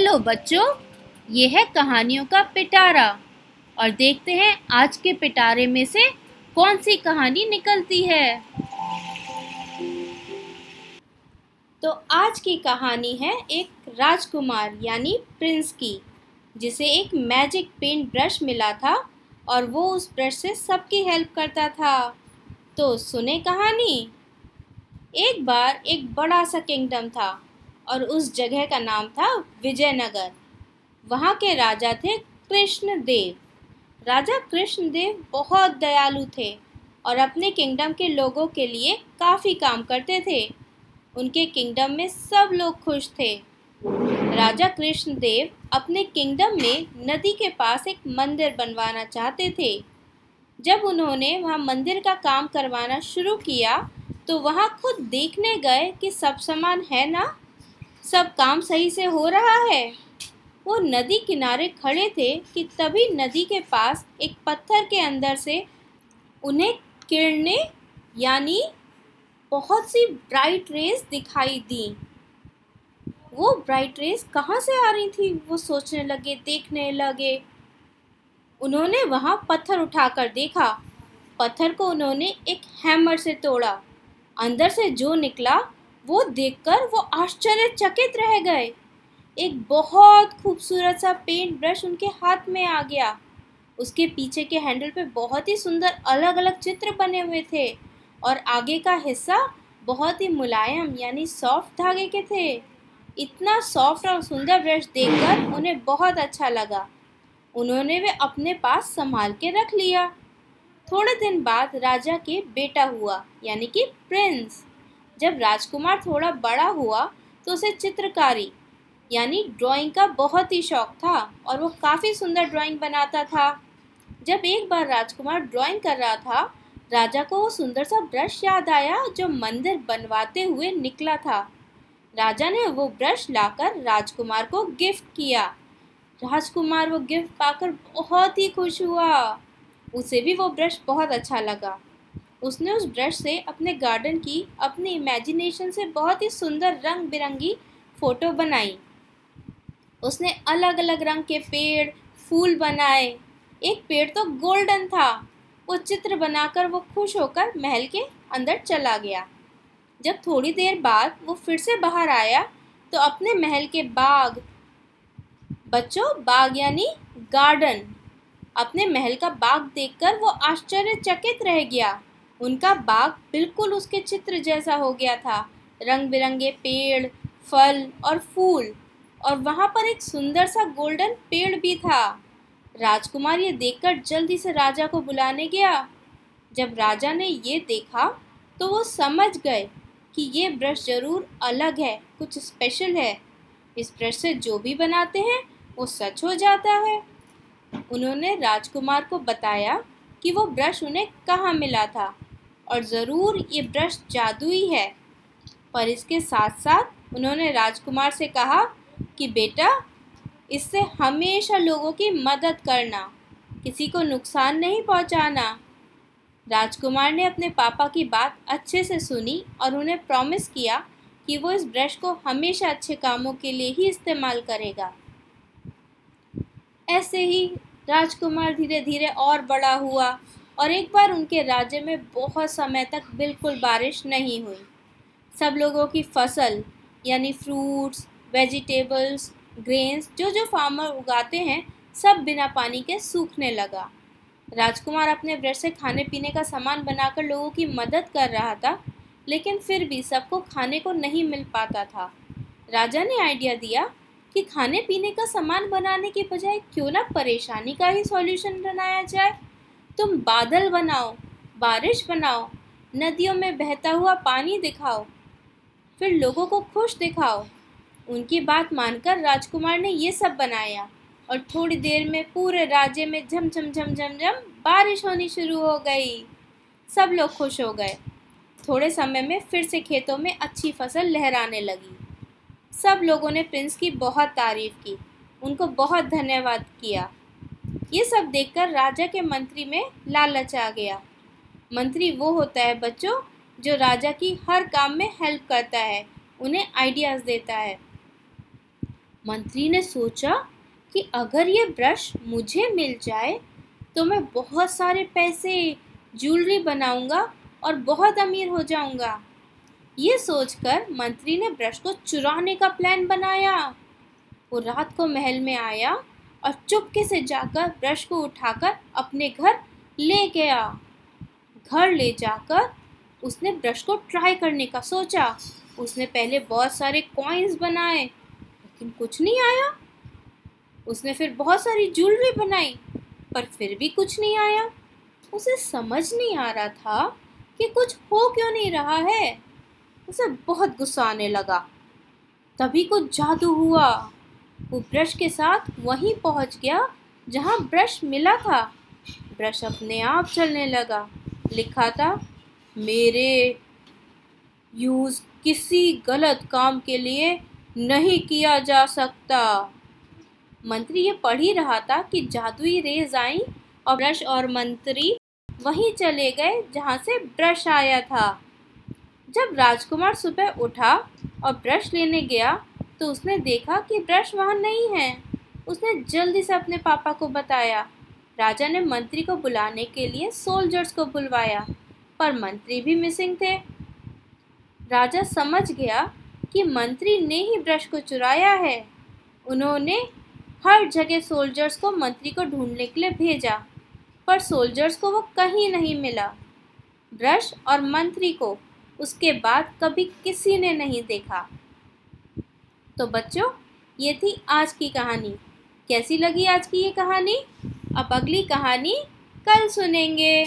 Hello बच्चों, ये है कहानियों का पिटारा। और देखते हैं आज के पिटारे में से कौन सी कहानी निकलती है। तो आज की कहानी है एक राजकुमार, यानी प्रिंस की, जिसे एक मैजिक पेंट ब्रश मिला था और वो उस ब्रश से सबकी हेल्प करता था। तो सुने कहानी? एक बार एक बड़ा सा किंगडम था। और उस जगह का नाम था विजयनगर। वहाँ के राजा थे कृष्णदेव। राजा कृष्णदेव बहुत दयालु थे और अपने किंगडम के लोगों के लिए काफ़ी काम करते थे। उनके किंगडम में सब लोग खुश थे। राजा कृष्णदेव अपने किंगडम में नदी के पास एक मंदिर बनवाना चाहते थे। जब उन्होंने वहाँ मंदिर का काम करवाना शुरू किया तो वहाँ खुद देखने गए कि सब सामान है ना? सब काम सही से हो रहा है। वो नदी किनारे खड़े थे कि तभी नदी के पास एक पत्थर के अंदर से उन्हें किरणें, यानी बहुत सी ब्राइट रेस दिखाई दी। वो ब्राइट रेस कहाँ से आ रही थी? वो सोचने लगे, देखने लगे। उन्होंने वहाँ पत्थर उठाकर देखा। पत्थर को उन्होंने एक हैमर से तोड़ा। अंदर से जो निकला वो देखकर वो आश्चर्यचकित रह गए। एक बहुत खूबसूरत सा पेंट ब्रश उनके हाथ में आ गया। उसके पीछे के हैंडल पे बहुत ही सुंदर अलग अलग चित्र बने हुए थे और आगे का हिस्सा बहुत ही मुलायम यानी सॉफ्ट धागे के थे। इतना सॉफ्ट और सुंदर ब्रश देखकर उन्हें बहुत अच्छा लगा। उन्होंने वे अपने पास संभाल के रख लिया। थोड़े दिन बाद राजा के बेटा हुआ, यानी कि प्रिंस जब राजकुमार थोड़ा बड़ा हुआ तो उसे चित्रकारी, यानी ड्राइंग का बहुत ही शौक था और वो काफ़ी सुंदर ड्राइंग बनाता था। जब एक बार राजकुमार ड्राइंग कर रहा था, राजा को वो सुंदर सा ब्रश याद आया जो मंदिर बनवाते हुए निकला था। राजा ने वो ब्रश लाकर राजकुमार को गिफ्ट किया। राजकुमार वो गिफ्ट पाकर बहुत ही खुश हुआ। उसे भी वो ब्रश बहुत अच्छा लगा। उसने उस ब्रश से अपने गार्डन की अपनी इमेजिनेशन से बहुत ही सुंदर रंग बिरंगी फ़ोटो बनाई। उसने अलग अलग रंग के पेड़, फूल बनाए। एक पेड़ तो गोल्डन था। वो चित्र बनाकर वो खुश होकर महल के अंदर चला गया। जब थोड़ी देर बाद वो फिर से बाहर आया तो अपने महल के बाग, बच्चों, बाग यानी गार्डन अपने महल का बाग देखकर वो आश्चर्यचकित रह गया। उनका बाग बिल्कुल उसके चित्र जैसा हो गया था। रंग बिरंगे पेड़, फल और फूल। और वहाँ पर एक सुंदर सा गोल्डन पेड़ भी था। राजकुमार ये देखकर जल्दी से राजा को बुलाने गया। जब राजा ने ये देखा तो वो समझ गए कि ये ब्रश ज़रूर अलग है, कुछ स्पेशल है। इस ब्रश से जो भी बनाते हैं, वो सच हो जाता है। उन्होंने राजकुमार को बताया कि वो ब्रश उन्हें कहाँ मिला था। और ज़रूर ये ब्रश जादुई है पर इसके साथ साथ उन्होंने राजकुमार से कहा कि बेटा, इससे हमेशा लोगों की मदद करना, किसी को नुकसान नहीं पहुंचाना। राजकुमार ने अपने पापा की बात अच्छे से सुनी और उन्हें प्रॉमिस किया कि वो इस ब्रश को हमेशा अच्छे कामों के लिए ही इस्तेमाल करेगा ऐसे ही राजकुमार धीरे धीरे और बड़ा हुआ और एक बार उनके राज्य में बहुत समय तक बिल्कुल बारिश नहीं हुई। सब लोगों की फ़सल, यानी फ्रूट्स वेजिटेबल्स ग्रेन्स जो जो फार्मर उगाते हैं, सब बिना पानी के सूखने लगा। राजकुमार अपने ब्रश से खाने पीने का सामान बनाकर लोगों की मदद कर रहा था, लेकिन फिर भी सबको खाने को नहीं मिल पाता था। राजा ने आइडिया दिया कि खाने पीने का सामान बनाने के बजाय क्यों ना परेशानी का ही सॉल्यूशन बनाया जाए। तुम बादल बनाओ, बारिश बनाओ, नदियों में बहता हुआ पानी दिखाओ, फिर लोगों को खुश दिखाओ। उनकी बात मानकर राजकुमार ने ये सब बनाया और थोड़ी देर में पूरे राज्य में झम झम झम झम झम बारिश होनी शुरू हो गई। सब लोग खुश हो गए। थोड़े समय में फिर से खेतों में अच्छी फ़सल लहराने लगी। सब लोगों ने प्रिंस की बहुत तारीफ़ की, उनको बहुत धन्यवाद किया। ये सब देखकर राजा के मंत्री में लालच आ गया। मंत्री वो होता है बच्चों, जो राजा की हर काम में हेल्प करता है, उन्हें आइडियाज़ देता है। मंत्री ने सोचा कि अगर ये ब्रश मुझे मिल जाए तो मैं बहुत सारे पैसे ज्वेलरी बनाऊँगा और बहुत अमीर हो जाऊँगा। ये सोचकर मंत्री ने ब्रश को चुराने का प्लान बनाया। वो रात को महल में आया और चुपके से जाकर ब्रश को उठाकर अपने घर ले गया। घर ले जाकर उसने ब्रश को ट्राई करने का सोचा। उसने पहले बहुत सारे कॉइन्स बनाए, लेकिन कुछ नहीं आया। उसने फिर बहुत सारी ज्वेलरी बनाई, पर फिर भी कुछ नहीं आया। उसे समझ नहीं आ रहा था कि कुछ हो क्यों नहीं रहा है। उसे बहुत गुस्सा आने लगा। तभी कुछ जादू हुआ। वो ब्रश के साथ वहीं पहुँच गया जहाँ ब्रश मिला था। ब्रश अपने आप चलने लगा। लिखा था, मेरे यूज़ किसी गलत काम के लिए नहीं किया जा सकता। मंत्री ये पढ़ ही रहा था कि जादुई रेज आई और ब्रश और मंत्री वहीं चले गए जहाँ से ब्रश आया था। जब राजकुमार सुबह उठा और ब्रश लेने गया तो उसने देखा कि ब्रश वहाँ नहीं है। उसने जल्दी से अपने पापा को बताया। राजा ने मंत्री को बुलाने के लिए सोल्जर्स को बुलवाया, पर मंत्री भी मिसिंग थे। राजा समझ गया कि मंत्री ने ही ब्रश को चुराया है। उन्होंने हर जगह सोल्जर्स को मंत्री को ढूँढने के लिए भेजा, पर सोल्जर्स को वो कहीं नहीं मिला। ब्रश और मंत्री को उसके बाद कभी किसी ने नहीं देखा। तो बच्चों, ये थी आज की कहानी। कैसी लगी आज की ये कहानी? अब अगली कहानी कल सुनेंगे।